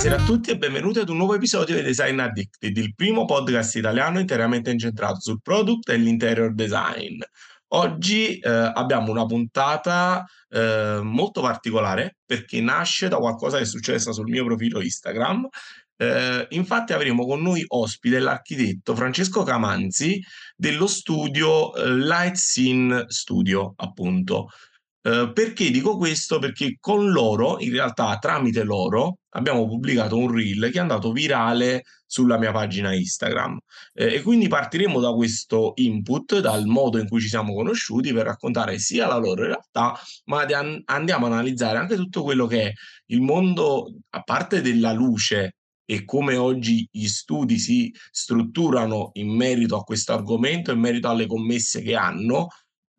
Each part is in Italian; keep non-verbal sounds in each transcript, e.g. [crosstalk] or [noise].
Buonasera a tutti e benvenuti ad un nuovo episodio di Design Addicted, il primo podcast italiano interamente incentrato sul product e l'interior design. Oggi eh, abbiamo una puntata eh, molto particolare perché nasce da qualcosa che è successo sul mio profilo Instagram. Eh, infatti avremo con noi ospite l'architetto Francesco Camanzi dello studio eh, Light Scene Studio, appunto. Uh, perché dico questo? Perché con loro, in realtà tramite loro, abbiamo pubblicato un reel che è andato virale sulla mia pagina Instagram. Eh, e quindi partiremo da questo input, dal modo in cui ci siamo conosciuti, per raccontare sia la loro realtà, ma an- andiamo a analizzare anche tutto quello che è il mondo, a parte della luce e come oggi gli studi si strutturano in merito a questo argomento, in merito alle commesse che hanno,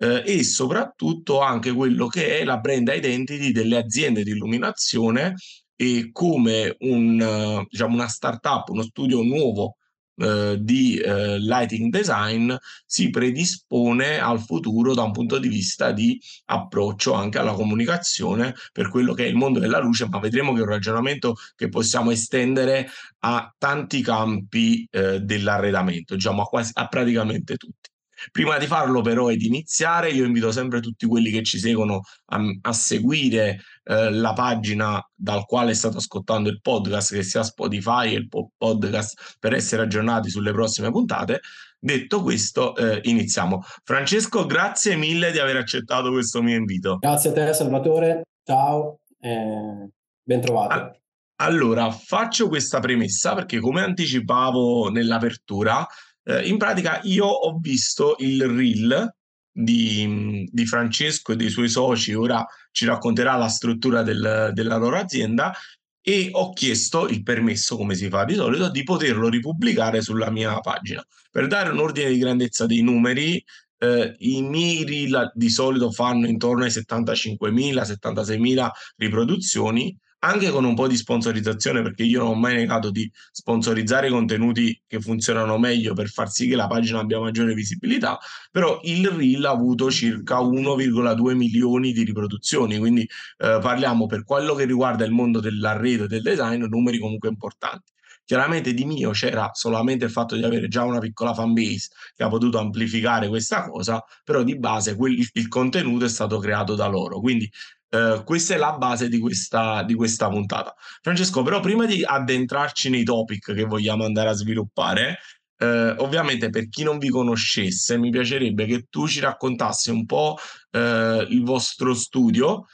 eh, e soprattutto anche quello che è la brand identity delle aziende di illuminazione e come un, diciamo una startup, uno studio nuovo eh, di eh, lighting design si predispone al futuro da un punto di vista di approccio anche alla comunicazione per quello che è il mondo della luce, ma vedremo che è un ragionamento che possiamo estendere a tanti campi eh, dell'arredamento, diciamo a, quasi, a praticamente tutti. Prima di farlo però e di iniziare, io invito sempre tutti quelli che ci seguono a, a seguire eh, la pagina dal quale state ascoltando il podcast, che sia Spotify e il podcast, per essere aggiornati sulle prossime puntate. Detto questo, eh, iniziamo. Francesco, grazie mille di aver accettato questo mio invito. Grazie a te, Salvatore. Ciao, eh, ben trovato. Allora, faccio questa premessa perché, come anticipavo nell'apertura, eh, in pratica io ho visto il reel di, di, Francesco e dei suoi soci, ora ci racconterà la struttura del, della loro azienda e ho chiesto il permesso, come si fa di solito, di poterlo ripubblicare sulla mia pagina. Per dare un ordine di grandezza dei numeri, eh, i miei reel di solito fanno intorno ai 75.000, 76.000 riproduzioni, anche con un po' di sponsorizzazione, perché io non ho mai negato di sponsorizzare contenuti che funzionano meglio per far sì che la pagina abbia maggiore visibilità, però il reel ha avuto circa 1,2 milioni di riproduzioni, quindi eh, parliamo per quello che riguarda il mondo dell'arredo e del design, numeri comunque importanti. Chiaramente di mio c'era solamente il fatto di avere già una piccola fan base che ha potuto amplificare questa cosa, però di base quel, il contenuto è stato creato da loro. Quindi Uh, questa è la base di questa, di questa puntata. Francesco, però prima di addentrarci nei topic che vogliamo andare a sviluppare, uh, ovviamente per chi non vi conoscesse, mi piacerebbe che tu ci raccontassi un po' uh, il vostro studio,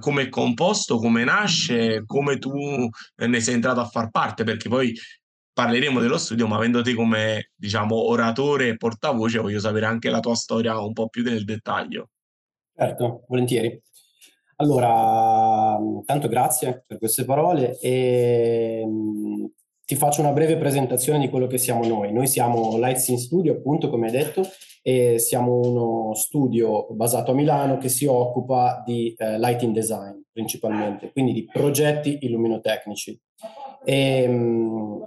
come è composto, come nasce, come tu ne sei entrato a far parte, perché poi parleremo dello studio, ma avendo te come, diciamo, oratore e portavoce, voglio sapere anche la tua storia un po' più nel dettaglio. Certo, volentieri. Allora, tanto grazie per queste parole e mm, ti faccio una breve presentazione di quello che siamo noi. Noi siamo Lights in Studio, appunto, come hai detto, e siamo uno studio basato a Milano che si occupa di eh, lighting design principalmente, quindi di progetti illuminotecnici. E, mh, mm,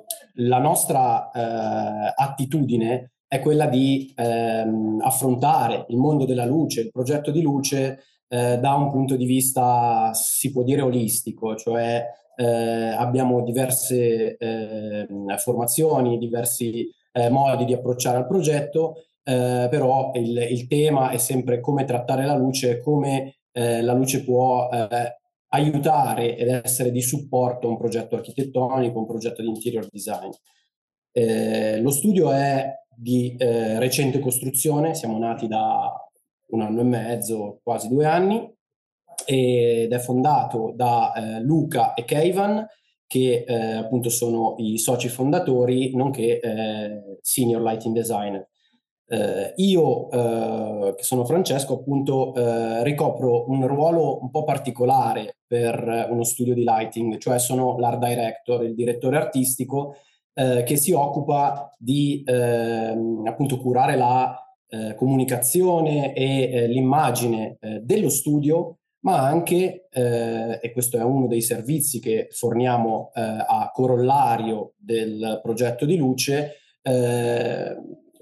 la nostra eh, attitudine è quella di ehm, affrontare il mondo della luce, il progetto di luce eh, da un punto di vista, si può dire, olistico, cioè eh, abbiamo diverse eh, formazioni, diversi eh, modi di approcciare al progetto, eh, però il, il, tema è sempre come trattare la luce, come eh, la luce può aiutare ed essere di supporto a un progetto architettonico, un progetto di interior design. lo studio è di recente costruzione, siamo nati da un anno e mezzo, quasi due anni, ed è fondato da eh, Luca e Keivan, che eh, appunto sono i soci fondatori, nonché eh, senior lighting designer. Eh, io, eh, che sono Francesco, appunto eh, ricopro un ruolo un po' particolare per uno studio di lighting, cioè sono l'art director, il direttore artistico, che si occupa di ehm, appunto curare la eh, comunicazione e eh, l'immagine eh, dello studio, ma anche, eh, e questo è uno dei servizi che forniamo eh, a corollario del progetto di luce,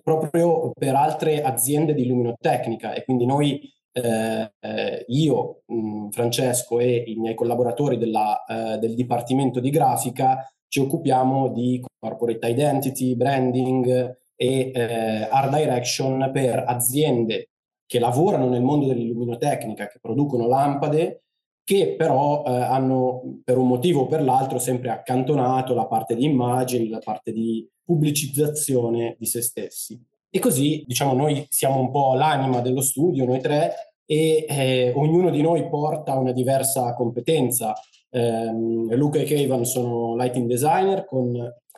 proprio per altre aziende di illuminotecnica e quindi noi eh, eh, io, mh, Francesco e i miei collaboratori della, eh, del Dipartimento di Grafica ci occupiamo di corporate identity, branding e eh, art direction per aziende che lavorano nel mondo dell'illuminotecnica, che producono lampade, che però eh, hanno per un motivo o per l'altro sempre accantonato la parte di immagini, la parte di pubblicizzazione di se stessi. E così, diciamo, noi siamo un po' l'anima dello studio, noi tre, e eh, ognuno di noi porta una diversa competenza. Eh, Luca e Kevin sono lighting designer con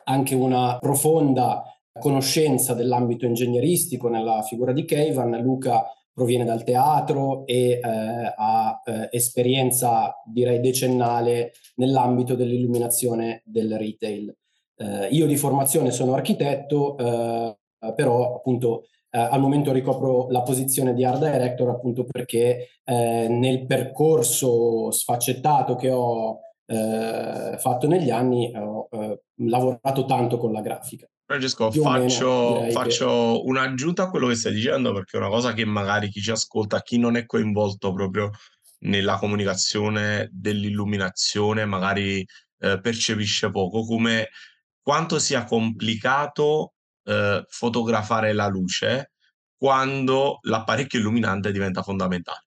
anche una profonda conoscenza dell'ambito ingegneristico nella figura di Kevin. Luca proviene dal teatro e eh, ha eh, esperienza, direi, decennale nell'ambito dell'illuminazione del retail. Eh, io di formazione sono architetto, eh, però appunto eh, al momento ricopro la posizione di art director appunto perché eh, nel percorso sfaccettato che ho fatto negli anni ho lavorato tanto con la grafica. Francesco, faccio, faccio che... un'aggiunta a quello che stai dicendo perché è una cosa che magari chi ci ascolta, chi non è coinvolto proprio nella comunicazione dell'illuminazione, magari eh, percepisce poco, come quanto sia complicato eh, fotografare la luce quando l'apparecchio illuminante diventa fondamentale.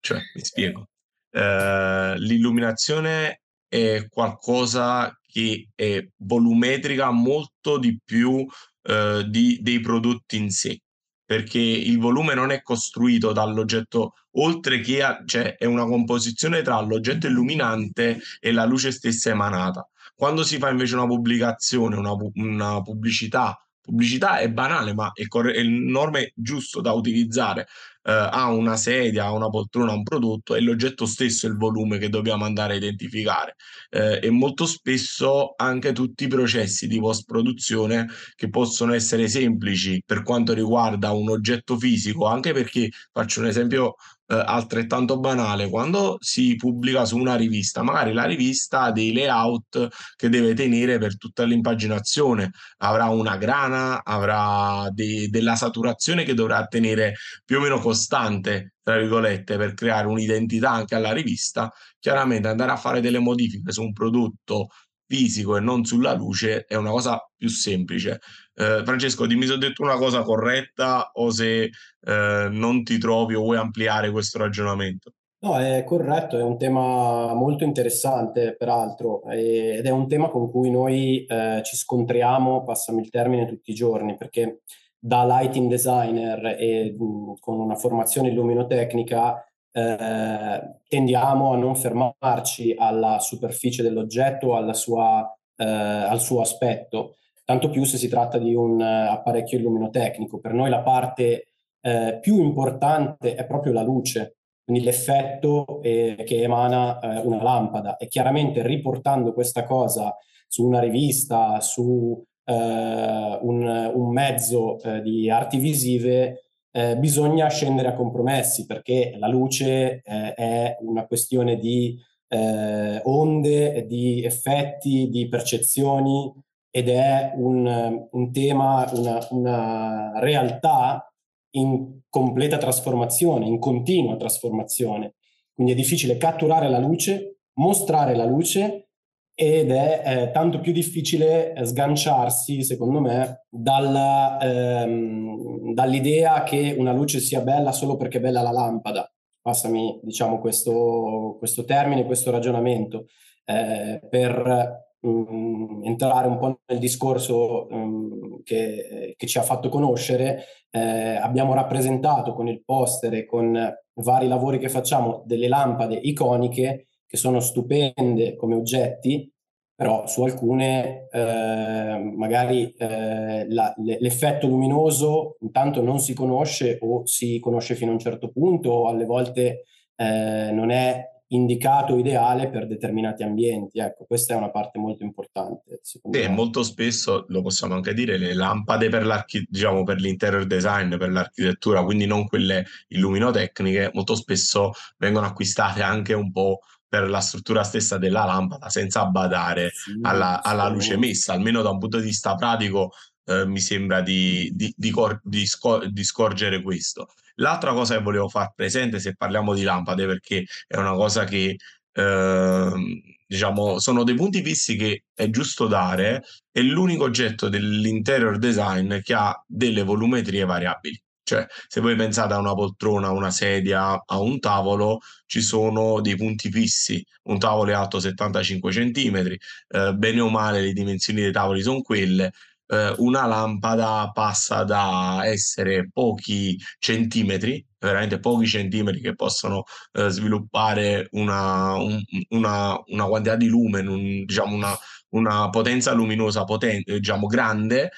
Cioè, mi spiego. Eh, l'illuminazione è qualcosa che è volumetrica molto di più eh, di, dei prodotti in sé perché il volume non è costruito dall'oggetto, oltre che a, cioè è una composizione tra l'oggetto illuminante e la luce stessa emanata. Quando si fa invece una pubblicazione, una, una pubblicità, pubblicità è banale, ma è, corre- è il norme giusto da utilizzare eh, ha una sedia, ha una poltrona, un prodotto, è l'oggetto stesso il volume che dobbiamo andare a identificare. Eh, e molto spesso anche tutti i processi di post-produzione che possono essere semplici per quanto riguarda un oggetto fisico, anche perché faccio un esempio eh, altrettanto banale, quando si pubblica su una rivista, magari la rivista ha dei layout che deve tenere per tutta l'impaginazione, avrà una grana, avrà de- della saturazione che dovrà tenere più o meno costante, tra virgolette, per creare un'identità anche alla rivista. Chiaramente andare a fare delle modifiche su un prodotto fisico e non sulla luce è una cosa più semplice. Eh, Francesco, dimmi se ho detto una cosa corretta o se eh, non ti trovi o vuoi ampliare questo ragionamento. No, è corretto, è un tema molto interessante, peraltro, ed è un tema con cui noi eh, ci scontriamo, passami il termine, tutti i giorni, perché da lighting designer e mh, con una formazione illuminotecnica eh, tendiamo a non fermarci alla superficie dell'oggetto, alla sua, eh, al suo aspetto, tanto più se si tratta di un uh, apparecchio illuminotecnico. Per noi la parte eh, più importante è proprio la luce, quindi l'effetto eh, che emana eh, una lampada e chiaramente riportando questa cosa su una rivista, su uh, un, un, mezzo di arti visive, eh, bisogna scendere a compromessi perché la luce eh, è una questione di eh, onde, di effetti, di percezioni ed è un, un tema, una, una realtà in completa trasformazione, in continua trasformazione. Quindi è difficile catturare la luce, mostrare la luce ed è eh, tanto più difficile sganciarsi, secondo me, dalla, ehm, dall'idea che una luce sia bella solo perché è bella la lampada. Passami, diciamo, questo, questo termine, questo ragionamento, eh, per mh, mm, entrare un po' nel discorso mh, mm, che, che, ci ha fatto conoscere. Eh, abbiamo rappresentato con il poster e con vari lavori che facciamo delle lampade iconiche che sono stupende come oggetti, però su alcune eh, magari eh, la, l'effetto luminoso intanto non si conosce o si conosce fino a un certo punto o alle volte eh, non è indicato ideale per determinati ambienti. Ecco, questa è una parte molto importante. Sì, me. molto spesso lo possiamo anche dire, le lampade per, diciamo, per l'interior design, per l'architettura, quindi non quelle illuminotecniche, molto spesso vengono acquistate anche un po' per la struttura stessa della lampada senza badare sì, alla, alla, luce messa, almeno da un punto di vista pratico eh, mi sembra di, di, di, cor- scor- di, scorgere questo. L'altra cosa che volevo far presente, se parliamo di lampade, perché è una cosa che eh, diciamo sono dei punti fissi che è giusto dare, è l'unico oggetto dell'interior design che ha delle volumetrie variabili. Cioè, se voi pensate a una poltrona, a una sedia, a un tavolo, ci sono dei punti fissi. Un tavolo è alto 75 cm, eh, bene o male le dimensioni dei tavoli sono quelle. Eh, una lampada passa da essere pochi centimetri, veramente pochi centimetri che possono eh, sviluppare una, un, una, una, quantità di lumen, un, diciamo una, una potenza luminosa poten- diciamo grande,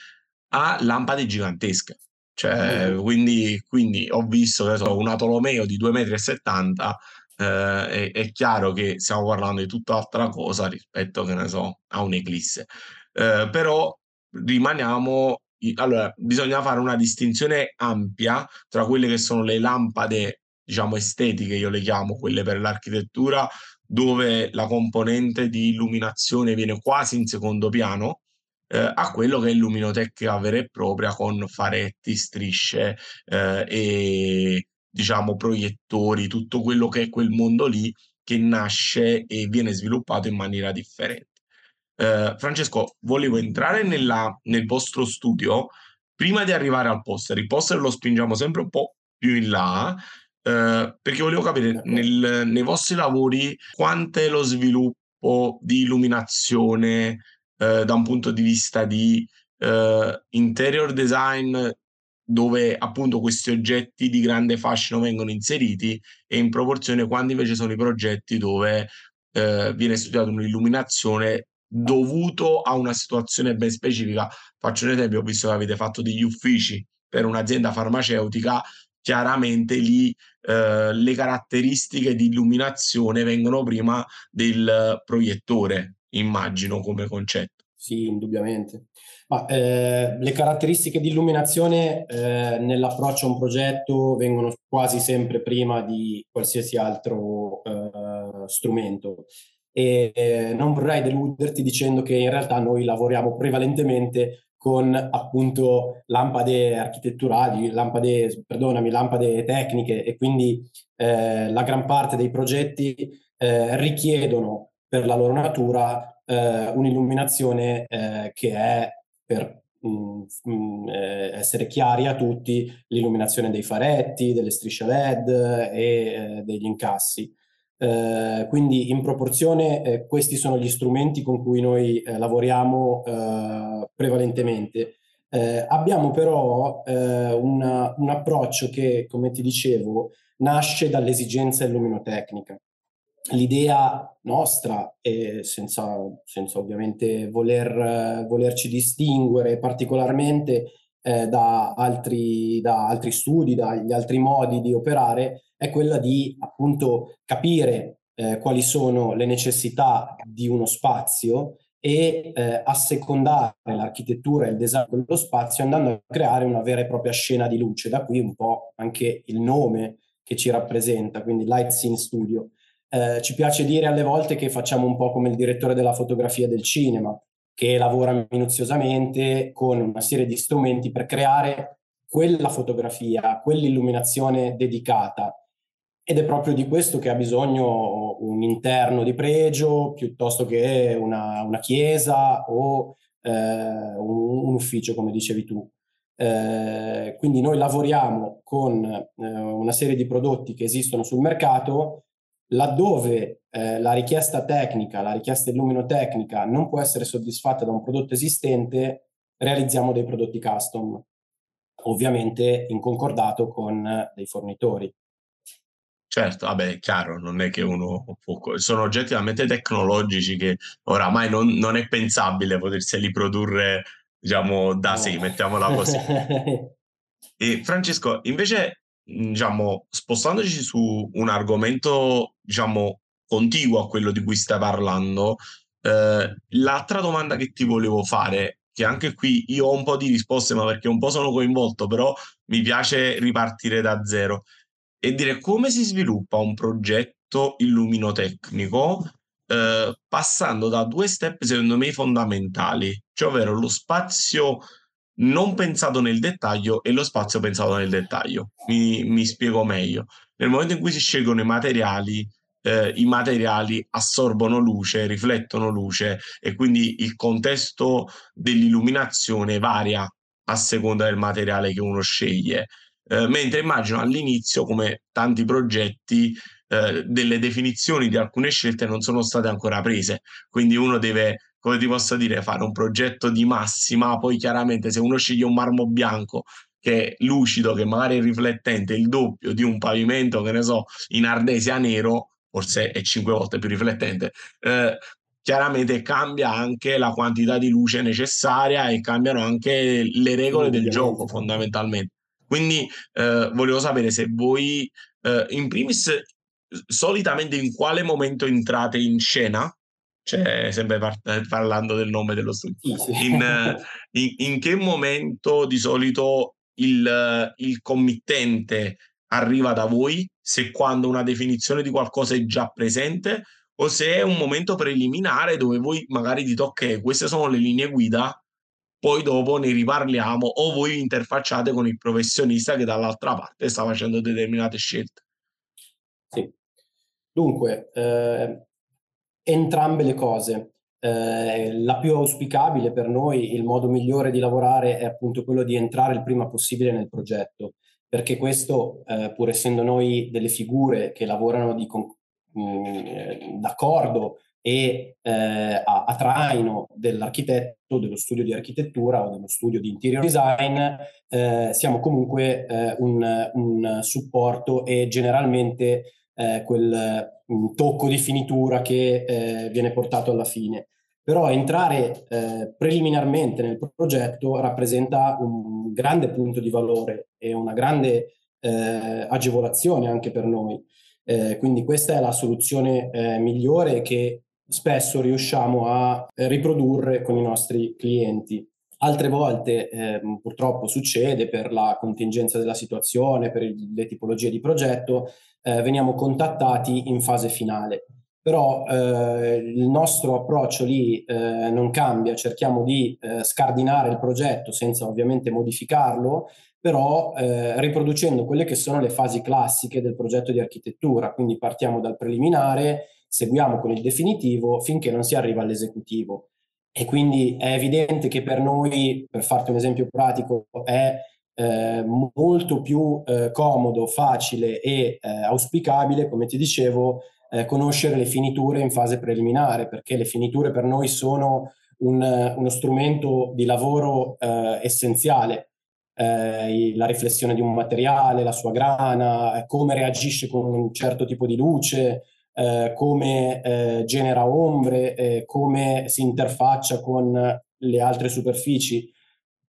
a lampade gigantesche. Cioè, quindi, quindi, ho visto so, un Atolomeo di 2,70 m, eh, è, è, chiaro che stiamo parlando di tutt'altra cosa rispetto, che ne so, a un'eclisse. Eh, però rimaniamo... Allora, bisogna fare una distinzione ampia tra quelle che sono le lampade, diciamo, estetiche, io le chiamo quelle per l'architettura, dove la componente di illuminazione viene quasi in secondo piano, eh, a quello che è illuminotecnica vera e propria con faretti, strisce eh, e diciamo proiettori, tutto quello che è quel mondo lì che nasce e viene sviluppato in maniera differente. Eh, Francesco, volevo entrare nella, nel vostro studio prima di arrivare al poster. Il poster lo spingiamo sempre un po' più in là, eh, perché volevo capire nel, nei vostri lavori quanto è lo sviluppo di illuminazione, eh, da un punto di vista di eh, interior design dove appunto questi oggetti di grande fascino vengono inseriti e in proporzione quando invece sono i progetti dove eh, viene studiata un'illuminazione dovuto a una situazione ben specifica. Faccio un esempio, visto che avete fatto degli uffici per un'azienda farmaceutica, chiaramente lì eh, le caratteristiche di illuminazione vengono prima del proiettore immagino come concetto. Sì, indubbiamente. Ma, eh, le caratteristiche di illuminazione eh, nell'approccio a un progetto vengono quasi sempre prima di qualsiasi altro eh, strumento e eh, non vorrei deluderti dicendo che in realtà noi lavoriamo prevalentemente con appunto lampade architetturali, lampade, perdonami, lampade tecniche e quindi eh, la gran parte dei progetti eh, richiedono per la loro natura eh, un'illuminazione eh, che è per mh, mm, mh, mm, eh, essere chiari a tutti l'illuminazione dei faretti, delle strisce LED e degli incassi. Eh, quindi in proporzione eh, questi sono gli strumenti con cui noi lavoriamo prevalentemente. abbiamo però una, un approccio che, come ti dicevo, nasce dall'esigenza illuminotecnica l'idea nostra, e senza, senza ovviamente voler, volerci distinguere particolarmente eh, da, altri, da altri studi, dagli altri modi di operare, è quella di appunto capire eh, quali sono le necessità di uno spazio e eh, assecondare l'architettura e il design dello spazio andando a creare una vera e propria scena di luce. Da qui un po' anche il nome che ci rappresenta, quindi Light Scene Studio. Eh, ci piace dire alle volte che facciamo un po' come il direttore della fotografia del cinema, che lavora minuziosamente con una serie di strumenti per creare quella fotografia, quell'illuminazione dedicata. Ed è proprio di questo che ha bisogno un interno di pregio piuttosto che una, una chiesa o eh, un, un, ufficio, come dicevi tu. Eh, quindi noi lavoriamo con eh, una serie di prodotti che esistono sul mercato laddove eh, la richiesta tecnica, la richiesta illuminotecnica non può essere soddisfatta da un prodotto esistente, realizziamo dei prodotti custom, ovviamente in concordato con eh, dei fornitori. Certo, vabbè, è chiaro, non è che uno può... Sono oggetti talmente tecnologici che oramai non, non è pensabile poterseli produrre, diciamo, da no. sé, mettiamola così. [laughs] e Francesco, invece diciamo, spostandoci su un argomento, diciamo, contiguo a quello di cui stai parlando, eh, l'altra domanda che ti volevo fare, che anche qui io ho un po' di risposte, ma perché un po' sono coinvolto, però mi piace ripartire da zero, e dire come si sviluppa un progetto illuminotecnico eh, passando da due step secondo me fondamentali, cioè ovvero lo spazio non pensato nel dettaglio e lo spazio pensato nel dettaglio. Mi, mi spiego meglio. Nel momento in cui si scelgono i materiali, eh, i materiali assorbono luce, riflettono luce e quindi il contesto dell'illuminazione varia a seconda del materiale che uno sceglie. Eh, mentre immagino all'inizio, come tanti progetti, eh, delle definizioni di alcune scelte non sono state ancora prese, quindi uno deve come ti posso dire, fare un progetto di massima, poi chiaramente se uno sceglie un marmo bianco che è lucido, che magari è riflettente, il doppio di un pavimento, che ne so, in ardesia nero, forse è cinque volte più riflettente, eh, chiaramente cambia anche la quantità di luce necessaria e cambiano anche le regole del gioco fondamentalmente. Quindi eh, volevo sapere se voi, eh, in primis, solitamente in quale momento entrate in scena cioè sempre par- parlando del nome dello studio. In, [laughs] in, in, che momento di solito il, il committente arriva da voi? Se quando una definizione di qualcosa è già presente o se è un momento preliminare dove voi magari dite ok, queste sono le linee guida, poi dopo ne riparliamo o voi interfacciate con il professionista che dall'altra parte sta facendo determinate scelte. Sì. Dunque, eh, entrambe le cose. Eh, la più auspicabile per noi, il modo migliore di lavorare è appunto quello di entrare il prima possibile nel progetto, perché questo, eh, pur essendo noi delle figure che lavorano di, mh, mm, d'accordo e eh, a, a, traino dell'architetto, dello studio di architettura o dello studio di interior design, eh, siamo comunque eh, un, un supporto e generalmente eh, quel tocco di finitura che eh, viene portato alla fine. Però entrare eh, preliminarmente nel progetto rappresenta un grande punto di valore e una grande agevolazione anche per noi. Eh, quindi questa è la soluzione eh, migliore che spesso riusciamo a riprodurre con i nostri clienti. Altre volte eh, purtroppo succede per la contingenza della situazione, per le tipologie di progetto, eh, veniamo contattati in fase finale. Però eh, il nostro approccio lì eh, non cambia, cerchiamo di eh, scardinare il progetto senza ovviamente modificarlo, però eh, riproducendo quelle che sono le fasi classiche del progetto di architettura. Quindi partiamo dal preliminare, seguiamo con il definitivo finché non si arriva all'esecutivo. E quindi è evidente che per noi, per farti un esempio pratico, è eh, molto più eh, comodo, facile e eh, auspicabile, come ti dicevo, eh, conoscere le finiture in fase preliminare, perché le finiture per noi sono un, uno strumento di lavoro eh, essenziale. la riflessione di un materiale, la sua grana, come reagisce con un certo tipo di luce, eh, come eh, genera ombre, eh, come si interfaccia con le altre superfici.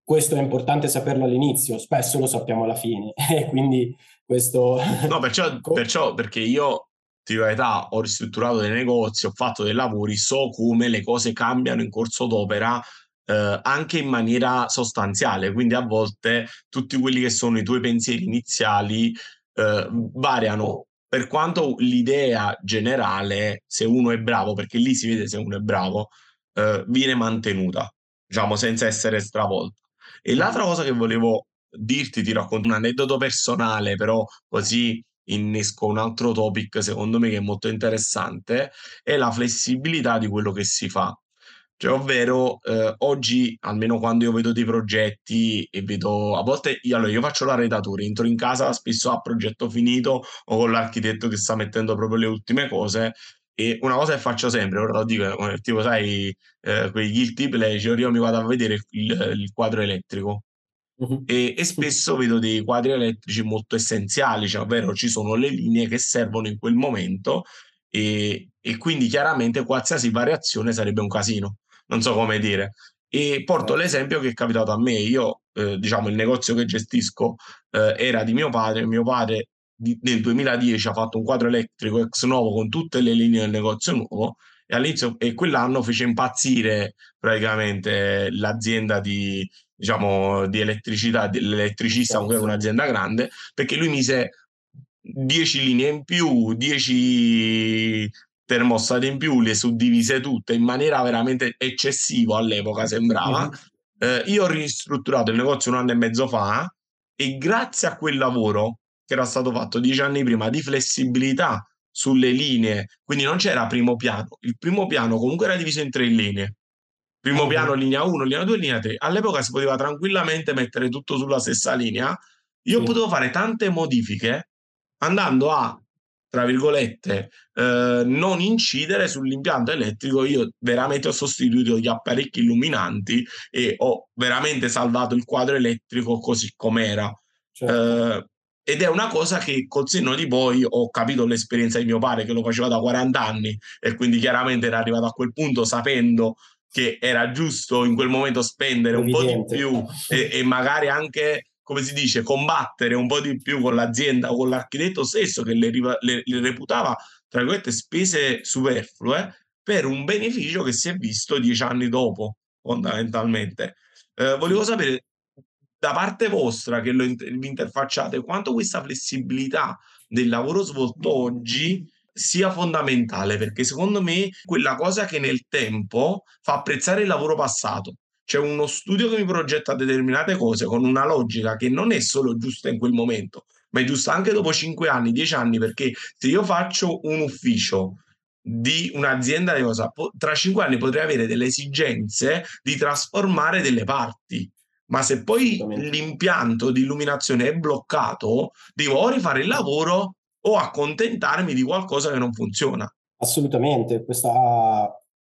Questo è importante saperlo all'inizio, spesso lo sappiamo alla fine. [laughs] quindi questo... No, perciò, [laughs] perciò perché io di verità ho ristrutturato dei negozi, ho fatto dei lavori, so come le cose cambiano in corso d'opera eh, anche in maniera sostanziale, quindi a volte tutti quelli che sono i tuoi pensieri iniziali eh, variano per quanto l'idea generale, se uno è bravo, perché lì si vede se uno è bravo, eh, viene mantenuta, diciamo, senza essere stravolta. E l'altra cosa che volevo dirti, ti racconto un aneddoto personale, però così innesco un altro topic secondo me che è molto interessante, è la flessibilità di quello che si fa. Cioè, ovvero, eh, oggi, almeno quando io vedo dei progetti e vedo, a volte, io, allora, io faccio l'arredatore, entro in casa spesso a progetto finito o con l'architetto che sta mettendo proprio le ultime cose e una cosa che faccio sempre, ora lo dico, eh, tipo sai, eh, quei guilty pleasure, io mi vado a vedere il, il quadro elettrico uh-huh. e, e, spesso vedo dei quadri elettrici molto essenziali, cioè ovvero ci sono le linee che servono in quel momento e, e quindi chiaramente qualsiasi variazione sarebbe un casino non so come dire. E porto l'esempio che è capitato a me. Io, eh, diciamo, il negozio che gestisco eh, era di mio padre. Mio padre di, nel 2010 ha fatto un quadro elettrico ex novo con tutte le linee del negozio nuovo e all'inizio e quell'anno fece impazzire praticamente l'azienda di, diciamo, di elettricità, dell'elettricista, comunque è un'azienda grande, perché lui mise 10 linee in più, 10 termostate in più, le suddivise tutte in maniera veramente eccessiva all'epoca, sembrava. Mm-hmm. Eh, io ho ristrutturato il negozio un anno e mezzo fa e grazie a quel lavoro che era stato fatto dieci anni prima di flessibilità sulle linee, quindi non c'era primo piano, il primo piano comunque era diviso in tre linee. Primo piano, linea 1, linea 2, linea 3. All'epoca si poteva tranquillamente mettere tutto sulla stessa linea. Io sì. potevo fare tante modifiche andando a tra virgolette, eh, non incidere sull'impianto elettrico, io veramente ho sostituito gli apparecchi illuminanti e ho veramente salvato il quadro elettrico così com'era. Certo. Eh, ed è una cosa che col senno di poi ho capito l'esperienza di mio padre che lo faceva da 40 anni e quindi chiaramente era arrivato a quel punto sapendo che era giusto in quel momento spendere Evidente. un po' di più e, e magari anche come si dice, combattere un po' di più con l'azienda o con l'architetto stesso che le, le, le reputava, tra virgolette, spese superflue per un beneficio che si è visto dieci anni dopo, fondamentalmente. Eh, volevo sapere da parte vostra che lo vi interfacciate quanto questa flessibilità del lavoro svolto oggi sia fondamentale perché secondo me quella cosa che nel tempo fa apprezzare il lavoro passato c'è uno studio che mi progetta determinate cose con una logica che non è solo giusta in quel momento, ma è giusta anche dopo 5 anni, 10 anni, perché se io faccio un ufficio di un'azienda di cosa, tra 5 anni potrei avere delle esigenze di trasformare delle parti. Ma se poi l'impianto di illuminazione è bloccato, devo o rifare il lavoro o accontentarmi di qualcosa che non funziona. Assolutamente, questa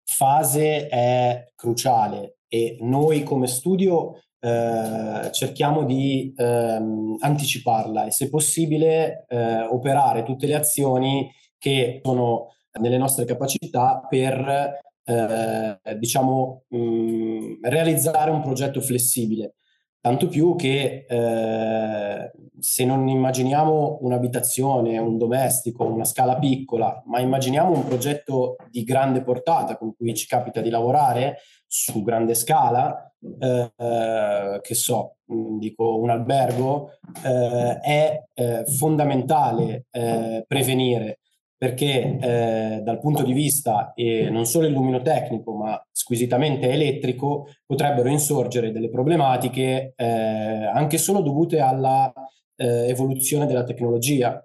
fase è cruciale e noi come studio eh, cerchiamo di ehm, anticiparla e se possibile eh, operare tutte le azioni che sono nelle nostre capacità per eh, diciamo mh, realizzare un progetto flessibile. Tanto più che eh, se non immaginiamo un'abitazione, un domestico, una scala piccola, ma immaginiamo un progetto di grande portata con cui ci capita di lavorare su grande scala, eh, che so, dico un albergo, eh, è eh, fondamentale eh, prevenire. Perché eh, dal punto di vista non solo illumino-tecnico, ma squisitamente elettrico, potrebbero insorgere delle problematiche eh, anche solo dovute alla evoluzione della tecnologia,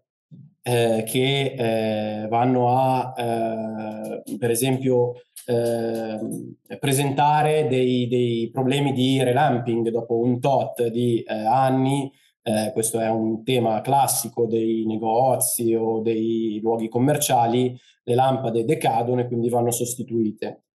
eh, che eh, vanno a, per esempio, presentare dei, dei, problemi di relamping dopo un tot di anni eh, questo è un tema classico dei negozi o dei luoghi commerciali, le lampade decadono e quindi vanno sostituite.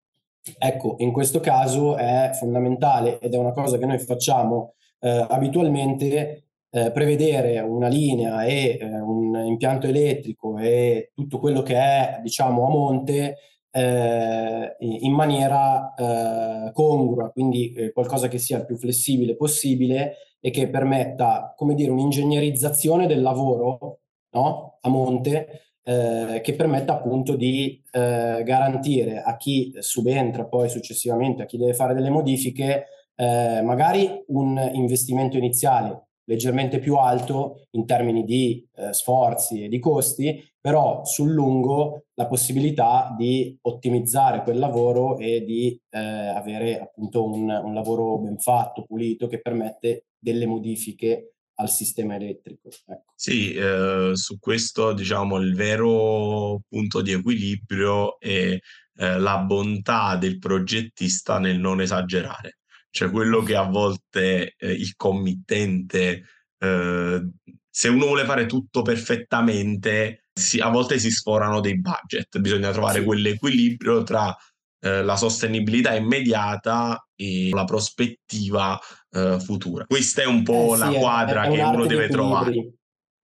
Ecco, in questo caso è fondamentale ed è una cosa che noi facciamo eh, abitualmente eh, prevedere una linea e eh, un impianto elettrico e tutto quello che è, diciamo, a monte eh, in maniera eh, congrua, quindi eh, qualcosa che sia il più flessibile possibile e che permetta, come dire, un'ingegnerizzazione del lavoro no? a monte eh, che permetta appunto di eh, garantire a chi subentra poi successivamente, a chi deve fare delle modifiche, eh, magari un investimento iniziale leggermente più alto in termini di eh, sforzi e di costi, però sul lungo la possibilità di ottimizzare quel lavoro e di eh, avere appunto un, un, lavoro ben fatto, pulito, che permette delle modifiche al sistema elettrico. Ecco. Sì, eh, su questo diciamo il vero punto di equilibrio è eh, la bontà del progettista nel non esagerare cioè quello che a volte eh, il committente, eh, se uno vuole fare tutto perfettamente, si, a volte si sforano dei budget, bisogna trovare sì. quell'equilibrio tra eh, la sostenibilità immediata e la prospettiva eh, futura. Questa è un po' eh, la quadra è, è che uno deve trovare.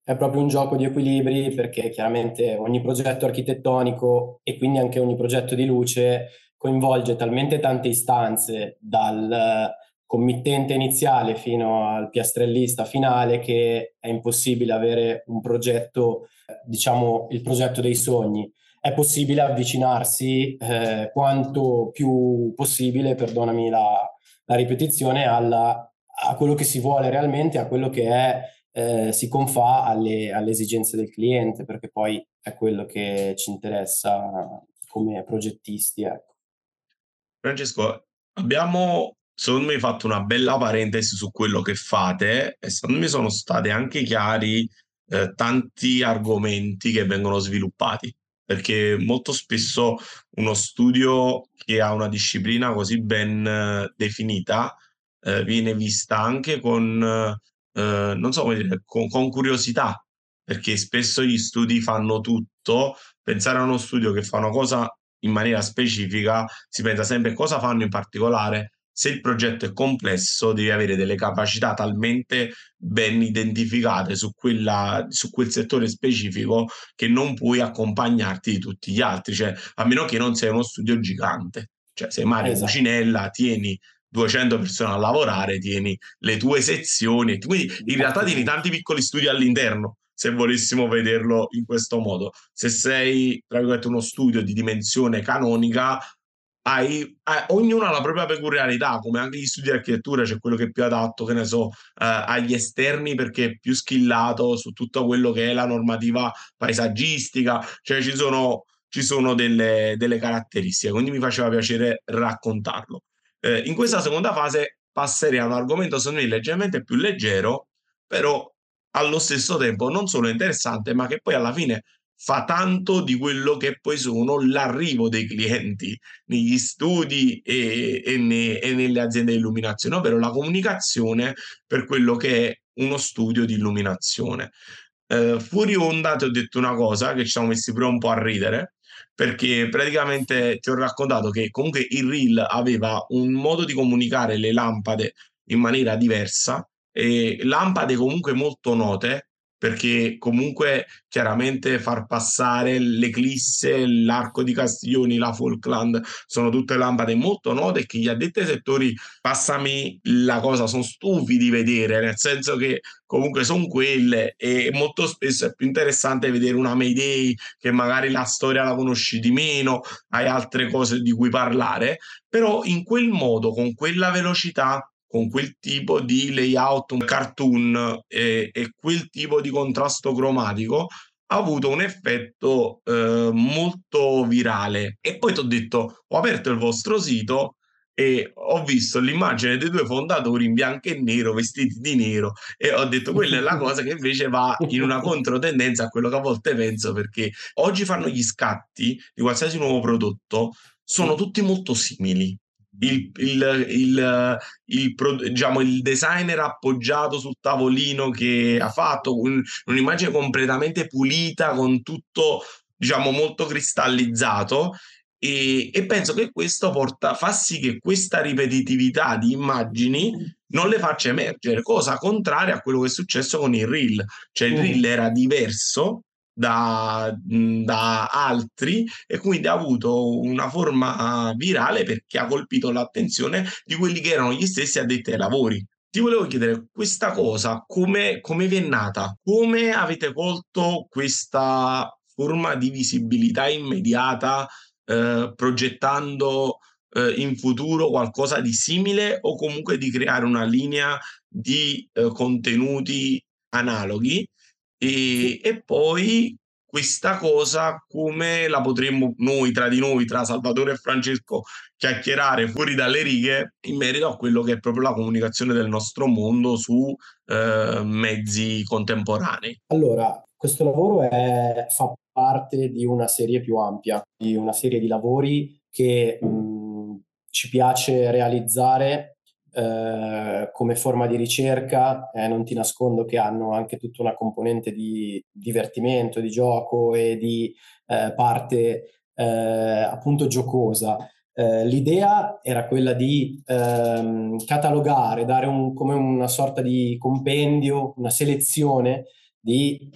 È proprio un gioco di equilibri perché chiaramente ogni progetto architettonico e quindi anche ogni progetto di luce coinvolge talmente tante istanze dal committente iniziale fino al piastrellista finale che è impossibile avere un progetto, diciamo il progetto dei sogni. È possibile avvicinarsi eh, quanto più possibile, perdonami la, la ripetizione, alla, a quello che si vuole realmente, a quello che è, eh, si confà alle, alle esigenze del cliente, perché poi è quello che ci interessa come progettisti. Ecco. Francesco, abbiamo secondo me fatto una bella parentesi su quello che fate e secondo me sono stati anche chiari eh, tanti argomenti che vengono sviluppati, perché molto spesso uno studio che ha una disciplina così ben eh, definita eh, viene vista anche con, eh, non so come dire, con, con curiosità, perché spesso gli studi fanno tutto, pensare a uno studio che fa una cosa in maniera specifica, si pensa sempre cosa fanno in particolare. Se il progetto è complesso, devi avere delle capacità talmente ben identificate su, quella, su quel settore specifico che non puoi accompagnarti di tutti gli altri, cioè, a meno che non sei uno studio gigante. Cioè, se Mario esatto. Cucinella, tieni 200 persone a lavorare, tieni le tue sezioni, quindi in realtà tieni tanti piccoli studi all'interno se volessimo vederlo in questo modo. Se sei, tra virgolette, uno studio di dimensione canonica, hai, hai, ognuno ha la propria peculiarità, come anche gli studi di architettura, c'è quello che è più adatto, che ne so, eh, agli esterni perché è più skillato su tutto quello che è la normativa paesaggistica, cioè ci sono, ci sono delle, delle caratteristiche, quindi mi faceva piacere raccontarlo. Eh, in questa seconda fase passerei a un argomento secondo me leggermente più leggero, però allo stesso tempo non solo interessante, ma che poi alla fine fa tanto di quello che poi sono l'arrivo dei clienti negli studi e, e, ne, e nelle aziende di illuminazione, ovvero la comunicazione per quello che è uno studio di illuminazione. Eh, fuori onda ti ho detto una cosa che ci siamo messi pure un po' a ridere, perché praticamente ti ho raccontato che comunque il reel aveva un modo di comunicare le lampade in maniera diversa e lampade comunque molto note perché comunque chiaramente far passare l'Eclisse, l'arco di Castiglioni, la Falkland sono tutte lampade molto note che gli addetti ai settori, passami la cosa, sono stufi di vedere, nel senso che comunque sono quelle e molto spesso è più interessante vedere una Mayday che magari la storia la conosci di meno, hai altre cose di cui parlare, però in quel modo, con quella velocità con quel tipo di layout, cartoon e, e quel tipo di contrasto cromatico ha avuto un effetto eh, molto virale. E poi ti ho detto, ho aperto il vostro sito e ho visto l'immagine dei due fondatori in bianco e nero, vestiti di nero, e ho detto quella è la cosa che invece va in una controtendenza a quello che a volte penso, perché oggi fanno gli scatti di qualsiasi nuovo prodotto, sono tutti molto simili il, il, il, il, diciamo, il designer appoggiato sul tavolino che ha fatto un, un'immagine completamente pulita con tutto diciamo molto cristallizzato e, e, penso che questo porta, fa sì che questa ripetitività di immagini non le faccia emergere, cosa contraria a quello che è successo con il reel. Cioè il reel era diverso da, da, altri e quindi ha avuto una forma virale perché ha colpito l'attenzione di quelli che erano gli stessi addetti ai lavori. Ti volevo chiedere questa cosa, come, come vi è nata? Come avete colto questa forma di visibilità immediata eh, progettando eh, in futuro qualcosa di simile o comunque di creare una linea di eh, contenuti analoghi e, e poi questa cosa come la potremmo noi tra di noi, tra Salvatore e Francesco, chiacchierare fuori dalle righe in merito a quello che è proprio la comunicazione del nostro mondo su eh, mezzi contemporanei. Allora, questo lavoro è, fa parte di una serie più ampia, di una serie di lavori che mh, ci piace realizzare eh, come forma di ricerca, eh, non ti nascondo che hanno anche tutta una componente di divertimento, di gioco e di eh, parte eh, appunto giocosa. Eh, l'idea era quella di ehm, catalogare, dare un, come una sorta di compendio, una selezione di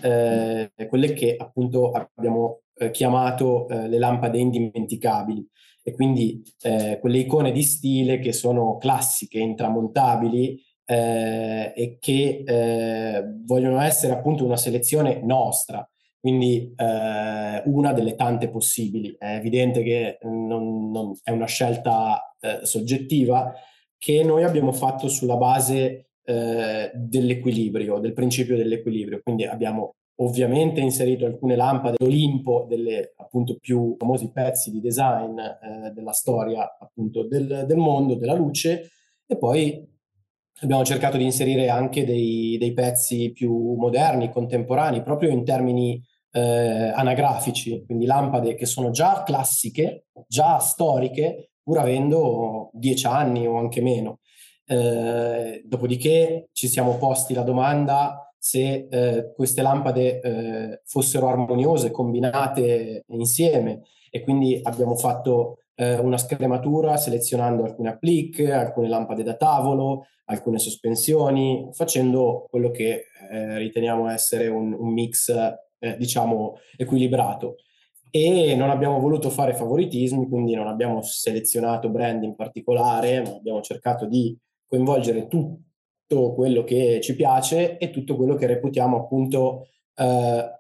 quelle che appunto abbiamo chiamato le lampade indimenticabili e quindi eh, quelle icone di stile che sono classiche, intramontabili eh, e che eh, vogliono essere appunto una selezione nostra, quindi eh, una delle tante possibili. È evidente che non, non è una scelta eh, soggettiva che noi abbiamo fatto sulla base eh, dell'equilibrio, del principio dell'equilibrio, quindi abbiamo ovviamente inserito alcune lampade d'Olimpo, delle appunto più famosi pezzi di design eh, della storia appunto del, del, mondo, della luce, E poi abbiamo cercato di inserire anche dei, dei pezzi più moderni, contemporanei, proprio in termini eh, anagrafici, quindi lampade che sono già classiche, già storiche, pur avendo dieci anni o anche meno. Eh, dopodiché ci siamo posti la domanda se eh, queste lampade eh, fossero armoniose, combinate insieme. E quindi abbiamo fatto eh, una scrematura selezionando alcune applique, alcune lampade da tavolo, alcune sospensioni, facendo quello che eh, riteniamo essere un, un mix eh, diciamo equilibrato. E non abbiamo voluto fare favoritismi, quindi non abbiamo selezionato brand in particolare, ma abbiamo cercato di coinvolgere tutto quello che ci piace e tutto quello che reputiamo appunto eh,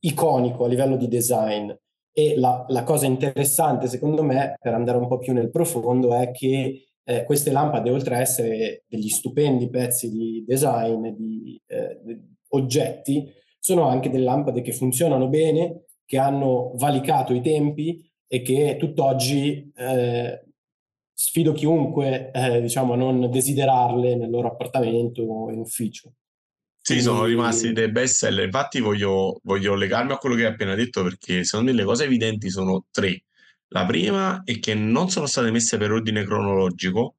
iconico a livello di design. E la, la, cosa interessante, secondo me, per andare un po' più nel profondo, è che eh, queste lampade, oltre a essere degli stupendi pezzi di design, di, eh, di oggetti, sono anche delle lampade che funzionano bene, che hanno valicato i tempi e che tutt'oggi eh, sfido chiunque eh, diciamo, a non desiderarle nel loro appartamento o in ufficio. Sì, sono rimasti dei best seller. Infatti voglio, voglio legarmi a quello che hai appena detto perché secondo me le cose evidenti sono tre. La prima è che non sono state messe per ordine cronologico,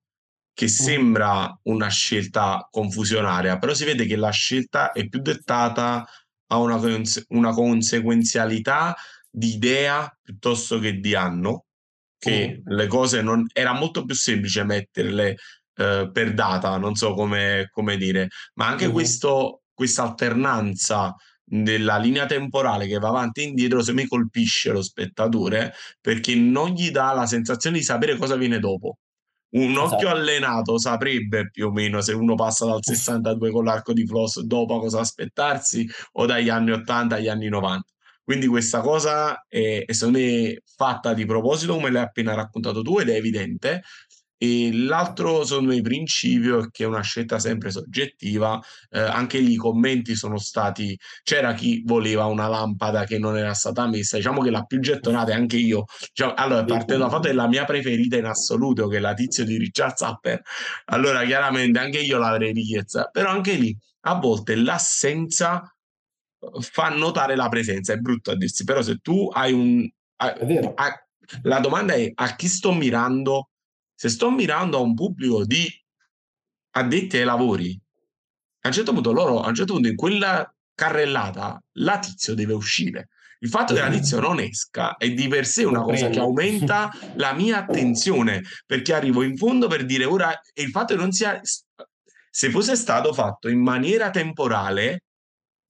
che mm. sembra una scelta confusionaria, però si vede che la scelta è più dettata a una, una conseguenzialità di idea piuttosto che di anno, che mm. le cose non... era molto più semplice metterle eh, per data, non so come, come dire, ma anche mm. questo, questa alternanza della linea temporale che va avanti e indietro se mi colpisce lo spettatore perché non gli dà la sensazione di sapere cosa viene dopo. Un esatto. occhio allenato saprebbe più o meno se uno passa dal 62 con l'arco di Floss dopo cosa aspettarsi o dagli anni 80 agli anni 90. Quindi questa cosa è, è secondo me fatta di proposito come l'hai appena raccontato tu ed è evidente e l'altro, secondo me, principio è che è una scelta sempre soggettiva. Eh, anche lì i commenti sono stati. C'era chi voleva una lampada che non era stata messa. Diciamo che la più gettonata è anche io. Cioè, allora, parte dalla foto è la mia preferita in assoluto, che è la tizio di Richard Zapper. Allora, chiaramente anche io l'avrei richiesta. Però anche lì, a volte l'assenza fa notare la presenza. È brutto a dirsi, però se tu hai un. Hai, la domanda è a chi sto mirando se sto mirando a un pubblico di addetti ai lavori, a un certo punto loro, a un certo punto in quella carrellata, la tizio deve uscire. Il fatto che la tizio non esca è di per sé una cosa che aumenta [laughs] la mia attenzione, perché arrivo in fondo per dire ora, e il fatto che non sia, se fosse stato fatto in maniera temporale,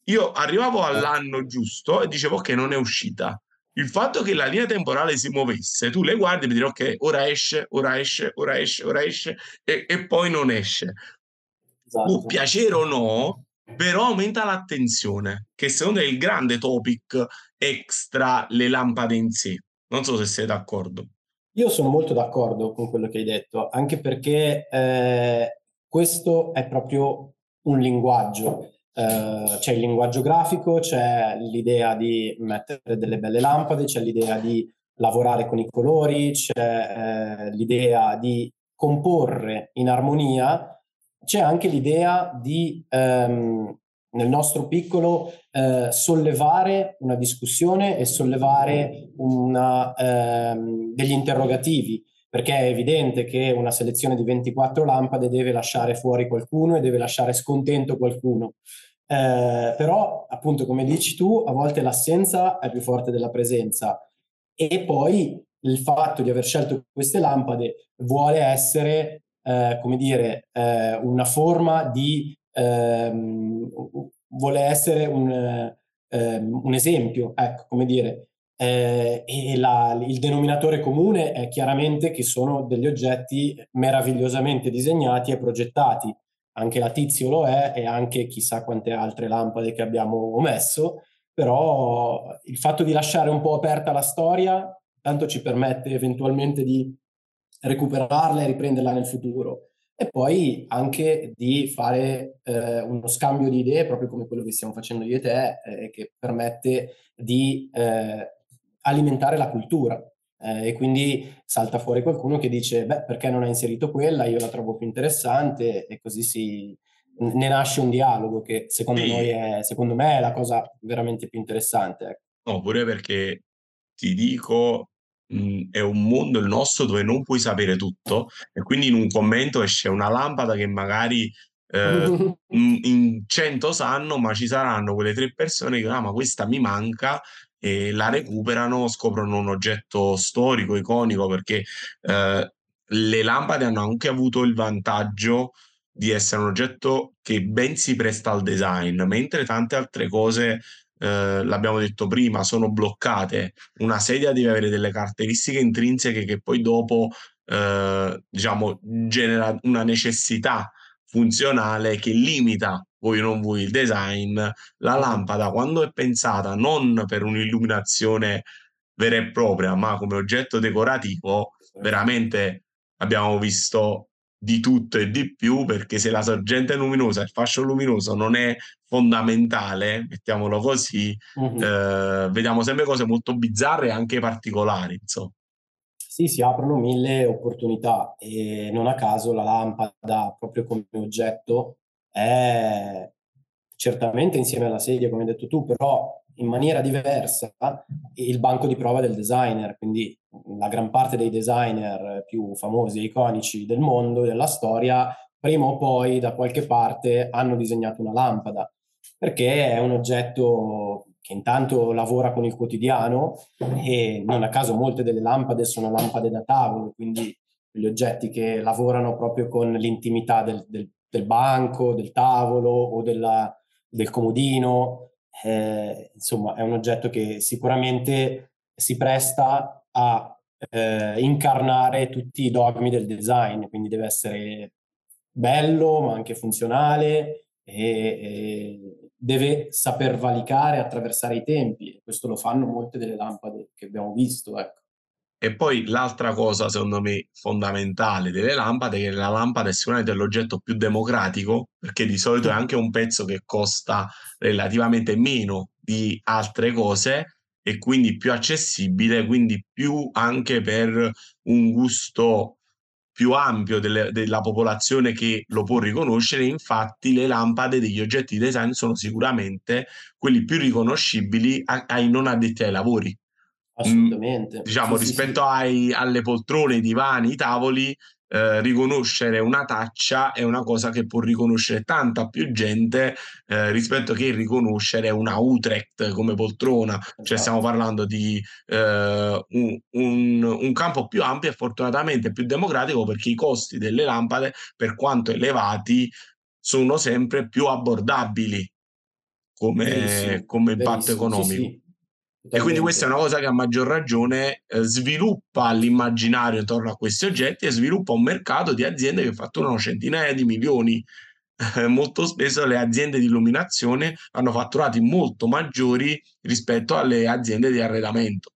io arrivavo all'anno giusto e dicevo ok, non è uscita il fatto che la linea temporale si muovesse, tu le guardi e mi dire ok, ora esce, ora esce, ora esce, ora esce e, e poi non esce. Esatto. Può piacere o no, però aumenta l'attenzione, che secondo me è il grande topic extra le lampade in sé. Non so se sei d'accordo. Io sono molto d'accordo con quello che hai detto, anche perché eh, questo è proprio un linguaggio Uh, c'è il linguaggio grafico, c'è l'idea di mettere delle belle lampade, c'è l'idea di lavorare con i colori, c'è uh, l'idea di comporre in armonia, c'è anche l'idea di, um, nel nostro piccolo, uh, sollevare una discussione e sollevare una, um, degli interrogativi perché è evidente che una selezione di 24 lampade deve lasciare fuori qualcuno e deve lasciare scontento qualcuno. Eh, però, appunto, come dici tu, a volte l'assenza è più forte della presenza e poi il fatto di aver scelto queste lampade vuole essere, eh, come dire, eh, una forma di... Ehm, vuole essere un, ehm, un esempio, ecco, come dire, eh, e la, il denominatore comune è chiaramente che sono degli oggetti meravigliosamente disegnati e progettati. Anche la Tizio lo è e anche chissà quante altre lampade che abbiamo omesso, però il fatto di lasciare un po' aperta la storia tanto ci permette eventualmente di recuperarla e riprenderla nel futuro e poi anche di fare eh, uno scambio di idee proprio come quello che stiamo facendo io e te eh, che permette di eh, alimentare la cultura. Eh, e quindi salta fuori qualcuno che dice, beh, perché non hai inserito quella? Io la trovo più interessante e così si, ne nasce un dialogo che secondo, sì. è, secondo me è la cosa veramente più interessante. Ecco. No, pure perché ti dico, mh, è un mondo il nostro dove non puoi sapere tutto e quindi in un commento esce una lampada che magari eh, [laughs] in cento sanno, ma ci saranno quelle tre persone che, ah, ma questa mi manca e la recuperano, scoprono un oggetto storico, iconico, perché eh, le lampade hanno anche avuto il vantaggio di essere un oggetto che ben si presta al design, mentre tante altre cose, eh, l'abbiamo detto prima, sono bloccate. Una sedia deve avere delle caratteristiche intrinseche che poi dopo, eh, diciamo, genera una necessità funzionale che limita voi non vuoi il design, la lampada quando è pensata non per un'illuminazione vera e propria, ma come oggetto decorativo, veramente abbiamo visto di tutto e di più perché se la sorgente luminosa, il fascio luminoso non è fondamentale, mettiamolo così, uh-huh. eh, vediamo sempre cose molto bizzarre e anche particolari, insomma. Sì, si aprono mille opportunità e non a caso la lampada proprio come oggetto è certamente insieme alla sedia, come hai detto tu, però in maniera diversa il banco di prova del designer, quindi la gran parte dei designer più famosi e iconici del mondo, della storia, prima o poi da qualche parte hanno disegnato una lampada, perché è un oggetto che intanto lavora con il quotidiano e non a caso molte delle lampade sono lampade da tavolo, quindi gli oggetti che lavorano proprio con l'intimità del, del, del banco, del tavolo o della, del comodino, eh, insomma, è un oggetto che sicuramente si presta a eh, incarnare tutti i dogmi del design, quindi deve essere bello ma anche funzionale e, e deve saper valicare, attraversare i tempi. Questo lo fanno molte delle lampade che abbiamo visto. Ecco. E poi l'altra cosa, secondo me, fondamentale delle lampade è che la lampada è sicuramente l'oggetto più democratico, perché di solito è anche un pezzo che costa relativamente meno di altre cose e quindi più accessibile, quindi più anche per un gusto più ampio delle, della popolazione che lo può riconoscere. Infatti, le lampade degli oggetti di design sono sicuramente quelli più riconoscibili ai non addetti ai lavori Assolutamente. Mh, diciamo, sì, rispetto sì, ai, alle poltrone, i divani, i tavoli, eh, riconoscere una taccia è una cosa che può riconoscere tanta più gente eh, rispetto che riconoscere una Utrecht come poltrona. Esatto. Cioè stiamo esatto. parlando di eh, un, un, un, campo più ampio e fortunatamente più democratico perché i costi delle lampade, per quanto elevati, sono sempre più abbordabili come, come impatto economico. Sì, e quindi questa è una cosa che a maggior ragione eh, sviluppa l'immaginario intorno a questi oggetti e sviluppa un mercato di aziende che fatturano centinaia di milioni. Eh, molto spesso le aziende di illuminazione hanno fatturati molto maggiori rispetto alle aziende di arredamento.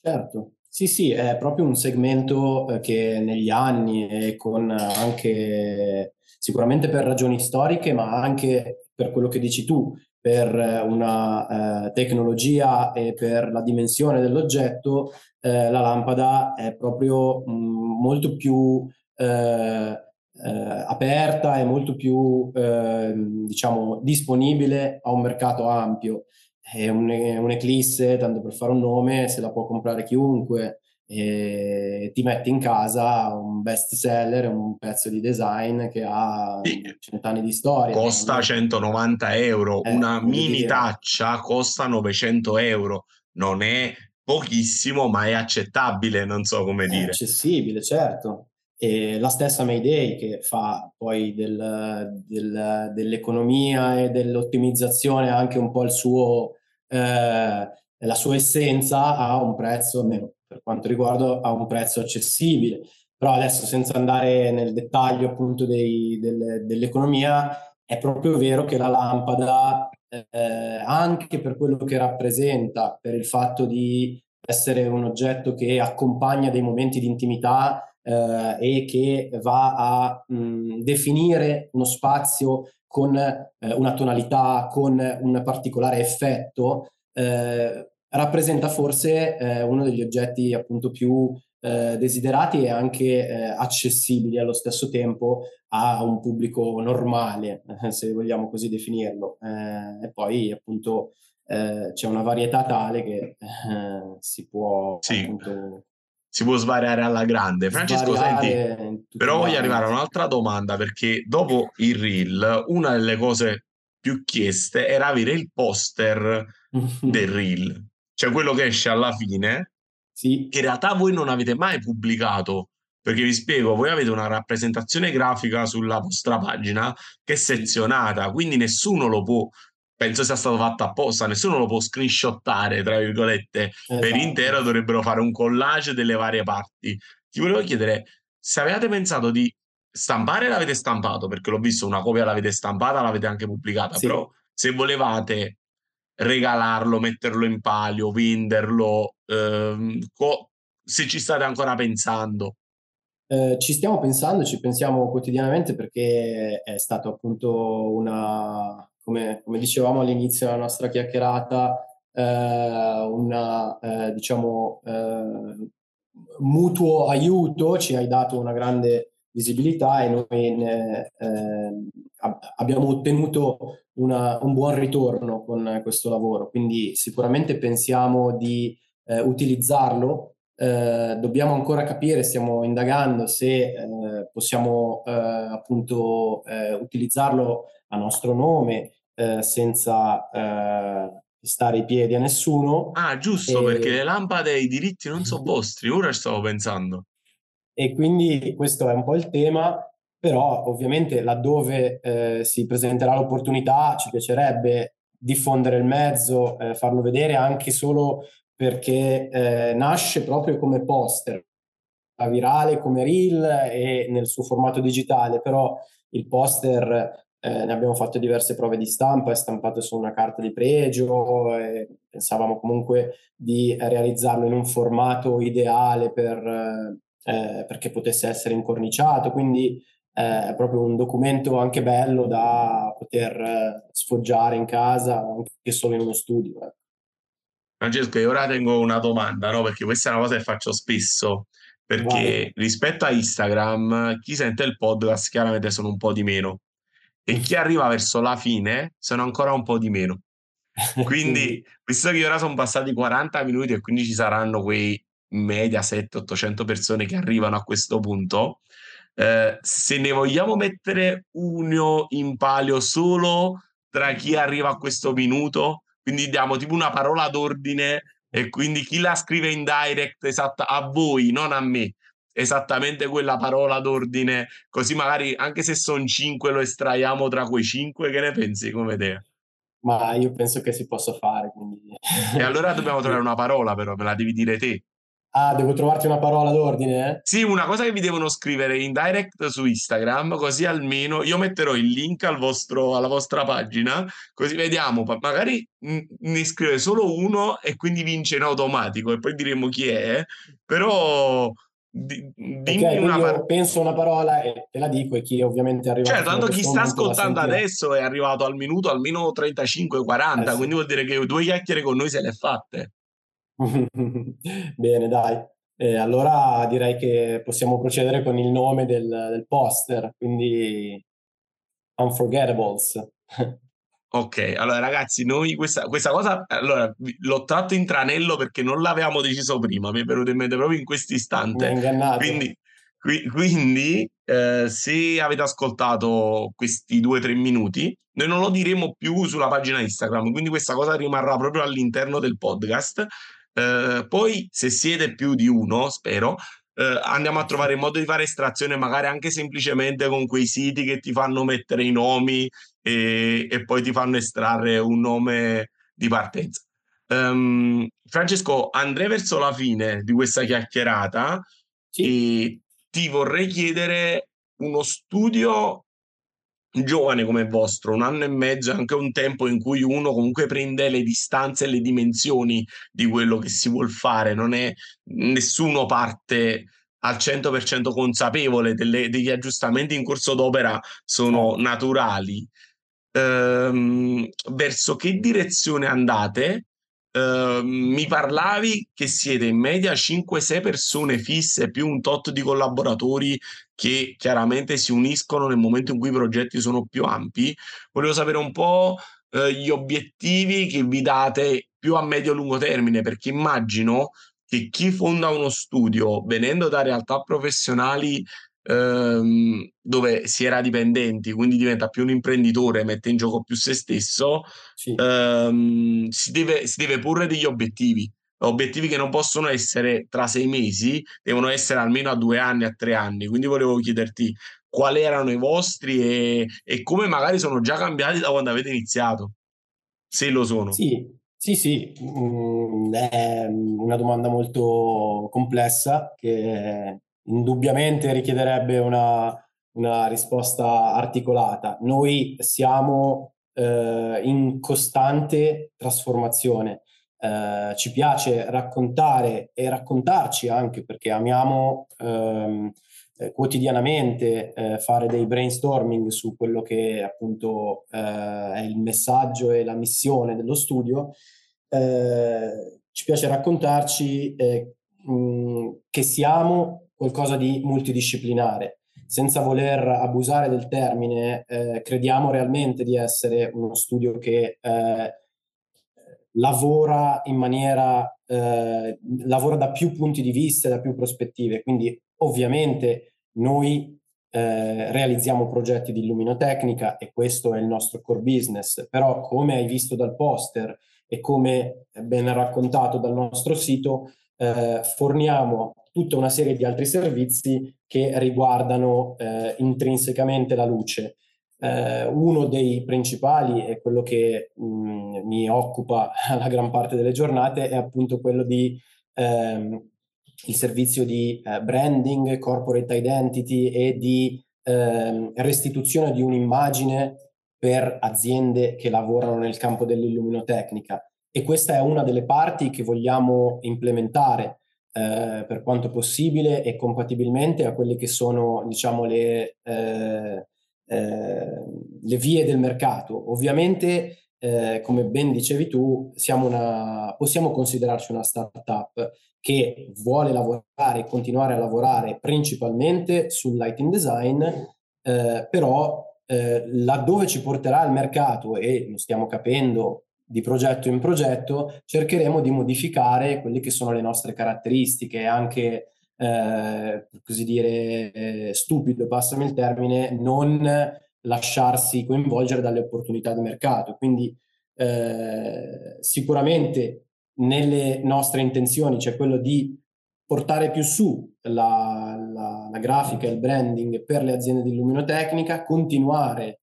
Certo, sì, sì, è proprio un segmento eh, che negli anni e con anche sicuramente per ragioni storiche, ma anche per quello che dici tu, per una eh, tecnologia e per la dimensione dell'oggetto, eh, la lampada è proprio mh, mm, molto più eh, eh, aperta e molto più ehm, diciamo, disponibile a un mercato ampio. È un, un Eclisse, tanto per fare un nome, se la può comprare chiunque e ti metti in casa un best seller, un pezzo di design che ha sì. cent'anni di storia. Costa 190 euro, eh, una mini dire. taccia costa 900 euro, non è pochissimo ma è accettabile, non so come è dire. accessibile, certo. E la stessa Mayday che fa poi del, del, dell'economia e dell'ottimizzazione anche un po' il suo, eh, la sua essenza a un prezzo, almeno per quanto riguarda a un prezzo accessibile. Però adesso senza andare nel dettaglio appunto dei, del, dell'economia, è proprio vero che la lampada, eh, anche per quello che rappresenta, per il fatto di essere un oggetto che accompagna dei momenti di intimità eh, e che va a mh, definire uno spazio con eh, una tonalità, con un particolare effetto, eh, rappresenta forse eh, uno degli oggetti appunto più eh, desiderati e anche eh, accessibili allo stesso tempo a un pubblico normale, eh, se vogliamo così definirlo. Eh, e poi appunto eh, c'è una varietà tale che si può sì. appunto si può svariare alla grande. Francesco, senti, però voglio arrivare a un'altra domanda perché dopo il reel, una delle cose più chieste era avere il poster [laughs] del reel, cioè quello che esce alla fine, sì. che in realtà voi non avete mai pubblicato. Perché vi spiego, voi avete una rappresentazione grafica sulla vostra pagina che è sezionata, quindi nessuno lo può penso sia stato fatto apposta, nessuno lo può screenshottare, tra virgolette, esatto. per intero dovrebbero fare un collage delle varie parti. Ti volevo chiedere se avevate pensato di stampare l'avete stampato, perché l'ho visto, una copia l'avete stampata, l'avete anche pubblicata, sì. però se volevate regalarlo, metterlo in palio, venderlo, ehm, co- se ci state ancora pensando. Eh, ci stiamo pensando, ci pensiamo quotidianamente perché è stato appunto una, come, come dicevamo all'inizio della nostra chiacchierata, eh, una, eh, diciamo, eh, mutuo aiuto, ci hai dato una grande visibilità e noi ne, eh, abbiamo ottenuto una, un buon ritorno con questo lavoro, quindi sicuramente pensiamo di eh, utilizzarlo. Eh, dobbiamo ancora capire, stiamo indagando se eh, possiamo eh, appunto utilizzarlo a nostro nome eh, senza eh, stare i piedi a nessuno. Ah, giusto, e... perché le lampade e i diritti non sono [laughs] vostri, ora stavo pensando. E quindi questo è un po' il tema, però ovviamente laddove eh, si presenterà l'opportunità ci piacerebbe diffondere il mezzo, eh, farlo vedere anche solo perché eh, nasce proprio come poster, virale come reel e nel suo formato digitale, però il poster eh, ne abbiamo fatto diverse prove di stampa, è stampato su una carta di pregio, e pensavamo comunque di realizzarlo in un formato ideale per, eh, perché potesse essere incorniciato, quindi eh, è proprio un documento anche bello da poter eh, sfoggiare in casa, anche solo in uno studio. Ecco. Francesco, io ora tengo una domanda, no? perché questa è una cosa che faccio spesso, perché Vai. rispetto a Instagram, chi sente il podcast chiaramente sono un po' di meno e [laughs] chi arriva verso la fine sono ancora un po' di meno. Quindi, visto che ora sono passati 40 minuti e quindi ci saranno quei media 700-800 persone che arrivano a questo punto, eh, se ne vogliamo mettere uno in palio solo tra chi arriva a questo minuto, quindi diamo tipo una parola d'ordine e quindi chi la scrive in direct esatta a voi, non a me, esattamente quella parola d'ordine, così magari anche se sono cinque lo estraiamo tra quei cinque, che ne pensi come te? Ma io penso che si possa fare. Quindi... E allora dobbiamo trovare una parola però, me la devi dire te. Ah, devo trovarti una parola d'ordine? Eh? Sì, una cosa che vi devono scrivere in direct su Instagram, così almeno io metterò il link al vostro, alla vostra pagina, così vediamo, magari ne scrive solo uno e quindi vince in automatico e poi diremo chi è, però di, okay, una par- penso una parola e te la dico e chi ovviamente arriva cioè tanto chi sta ascoltando adesso è arrivato al minuto almeno 35-40 eh, sì. quindi vuol dire che due chiacchiere con noi se le fatte [laughs] bene dai eh, allora direi che possiamo procedere con il nome del, del poster quindi Unforgettables Ok, allora ragazzi, noi questa, questa cosa allora, l'ho tratto in tranello perché non l'avevamo deciso prima, mi è venuto in mente proprio in questo istante. Quindi, qui, quindi eh, se avete ascoltato questi due o tre minuti, noi non lo diremo più sulla pagina Instagram, quindi questa cosa rimarrà proprio all'interno del podcast. Eh, poi, se siete più di uno, spero, eh, andiamo a trovare il modo di fare estrazione, magari anche semplicemente con quei siti che ti fanno mettere i nomi e, e poi ti fanno estrarre un nome di partenza. Um, Francesco, andrei verso la fine di questa chiacchierata sì. e ti vorrei chiedere uno studio giovane come vostro, un anno e mezzo è anche un tempo in cui uno comunque prende le distanze e le dimensioni di quello che si vuol fare, non è nessuno parte al 100% consapevole delle, degli aggiustamenti in corso d'opera sono certo. naturali. Ehm, verso che direzione andate Uh, mi parlavi che siete in media 5-6 persone fisse più un tot di collaboratori che chiaramente si uniscono nel momento in cui i progetti sono più ampi. Volevo sapere un po' uh, gli obiettivi che vi date più a medio-lungo termine, perché immagino che chi fonda uno studio venendo da realtà professionali ehm, dove si era dipendenti, quindi diventa più un imprenditore, mette in gioco più se stesso, sì. ehm, si, deve, si deve porre degli obiettivi. Obiettivi che non possono essere tra sei mesi, devono essere almeno a due anni, a tre anni. Quindi volevo chiederti quali erano i vostri e, e come magari sono già cambiati da quando avete iniziato, se lo sono. Sì, sì, sì, mm, è una domanda molto complessa che indubbiamente richiederebbe una, una risposta articolata. Noi siamo eh, in costante trasformazione. Eh, ci piace raccontare e raccontarci anche perché amiamo ehm, eh, quotidianamente eh, fare dei brainstorming su quello che appunto eh, è il messaggio e la missione dello studio. Eh, ci piace raccontarci mh, che siamo qualcosa di multidisciplinare. Senza voler abusare del termine, eh, crediamo realmente di essere uno studio che eh, lavora in maniera, eh, lavora da più punti di vista, da più prospettive. Quindi ovviamente noi eh, realizziamo progetti di illuminotecnica e questo è il nostro core business, però come hai visto dal poster e come ben raccontato dal nostro sito, eh, forniamo tutta una serie di altri servizi che riguardano eh, intrinsecamente la luce. Eh, uno dei principali è quello che mh, mm, mi occupa [laughs] la gran parte delle giornate, è appunto quello di ehm, il servizio di eh, branding, corporate identity e di ehm, restituzione di un'immagine per aziende che lavorano nel campo dell'illuminotecnica. E questa è una delle parti che vogliamo implementare eh, per quanto possibile e compatibilmente a quelle che sono diciamo, le, eh, eh, le vie del mercato. Ovviamente, eh, come ben dicevi tu, una, possiamo considerarci una startup che vuole lavorare e continuare a lavorare principalmente sul lighting design, eh, però eh, laddove ci porterà il mercato, e lo stiamo capendo di progetto in progetto, cercheremo di modificare quelle che sono le nostre caratteristiche, anche eh, così dire eh, stupido, passami il termine, non lasciarsi coinvolgere dalle opportunità di mercato. Quindi eh, sicuramente nelle nostre intenzioni c'è quello di portare più su la, la, la grafica e il branding per le aziende di illuminotecnica, continuare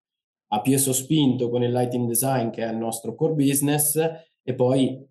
a piè sospinto con il lighting design che è il nostro core business e poi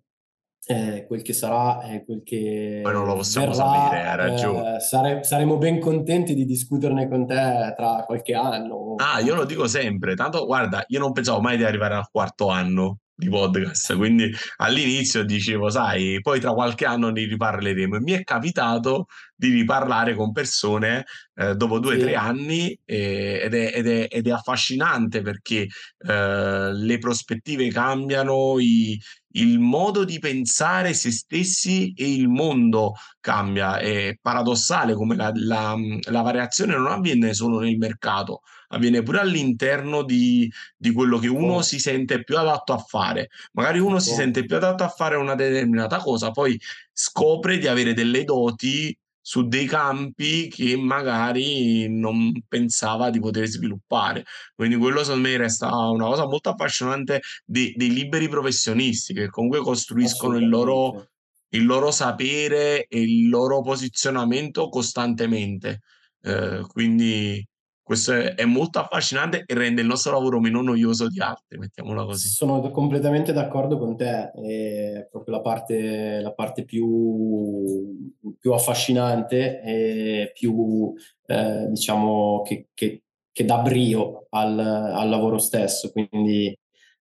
eh, quel che sarà è quel che poi non lo possiamo verrà, sapere, hai ragione. Eh, sare- saremo ben contenti di discuterne con te tra qualche anno. Ah, io lo dico sempre, tanto guarda, io non pensavo mai di arrivare al quarto anno di podcast. Quindi all'inizio dicevo, sai, poi tra qualche anno ne riparleremo. E mi è capitato di riparlare con persone eh, dopo due o sì. tre anni eh, ed, è, ed, è, ed, è, affascinante perché eh, le prospettive cambiano, i, il modo di pensare se stessi e il mondo cambia. È paradossale come la, la, la variazione non avviene solo nel mercato, avviene pure all'interno di, di quello che uno oh. si sente più adatto a fare. Magari uno oh. si sente più adatto a fare una determinata cosa, poi scopre di avere delle doti su dei campi che magari non pensava di poter sviluppare. Quindi quello secondo me resta una cosa molto affascinante dei, dei liberi professionisti che comunque costruiscono il loro, il loro sapere e il loro posizionamento costantemente. Eh, quindi questo è, è, molto affascinante e rende il nostro lavoro meno noioso di altri, mettiamola così. Sono completamente d'accordo con te, è proprio la parte, la parte più, più, affascinante e più, eh, diciamo, che, che, che, dà brio al, al lavoro stesso, quindi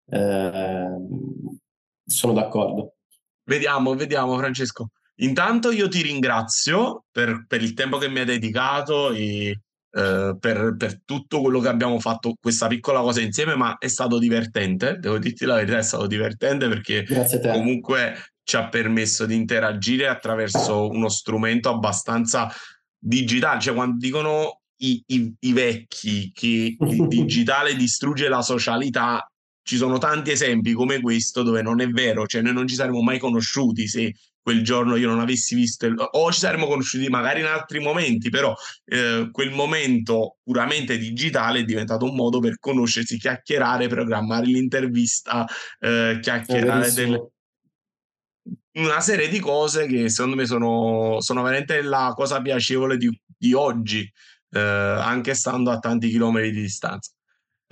eh, sono d'accordo. Vediamo, vediamo Francesco. Intanto io ti ringrazio per, per il tempo che mi hai dedicato e eh, per, per, tutto quello che abbiamo fatto, questa piccola cosa insieme, ma è stato divertente, devo dirti la verità, è stato divertente perché comunque ci ha permesso di interagire attraverso uno strumento abbastanza digitale, cioè quando dicono i, i, i vecchi che il [laughs] digitale distrugge la socialità, ci sono tanti esempi come questo dove non è vero, cioè noi non ci saremmo mai conosciuti se quel giorno io non avessi visto, il, o ci saremmo conosciuti magari in altri momenti, però eh, quel momento puramente digitale è diventato un modo per conoscersi, chiacchierare, programmare l'intervista, eh, chiacchierare del, una serie di cose che secondo me sono, sono veramente la cosa piacevole di, di oggi, eh, anche stando a tanti chilometri di distanza.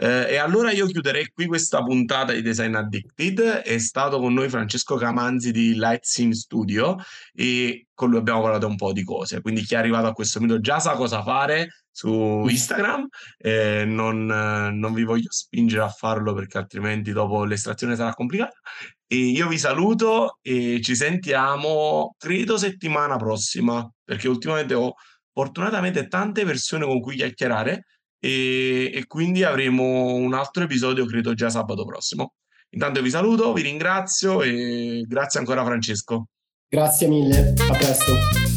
Eh, e allora io chiuderei qui questa puntata di Design Addicted. È stato con noi Francesco Camanzi di Lightscene Studio e con lui abbiamo parlato un po' di cose. Quindi chi è arrivato a questo minuto già sa cosa fare su Instagram. Eh, non, non vi voglio spingere a farlo perché altrimenti dopo l'estrazione sarà complicata. E io vi saluto e ci sentiamo, credo, settimana prossima perché ultimamente ho fortunatamente tante persone con cui chiacchierare e, e quindi avremo un altro episodio, credo già sabato prossimo. Intanto vi saluto, vi ringrazio e grazie ancora Francesco. Grazie mille, a presto.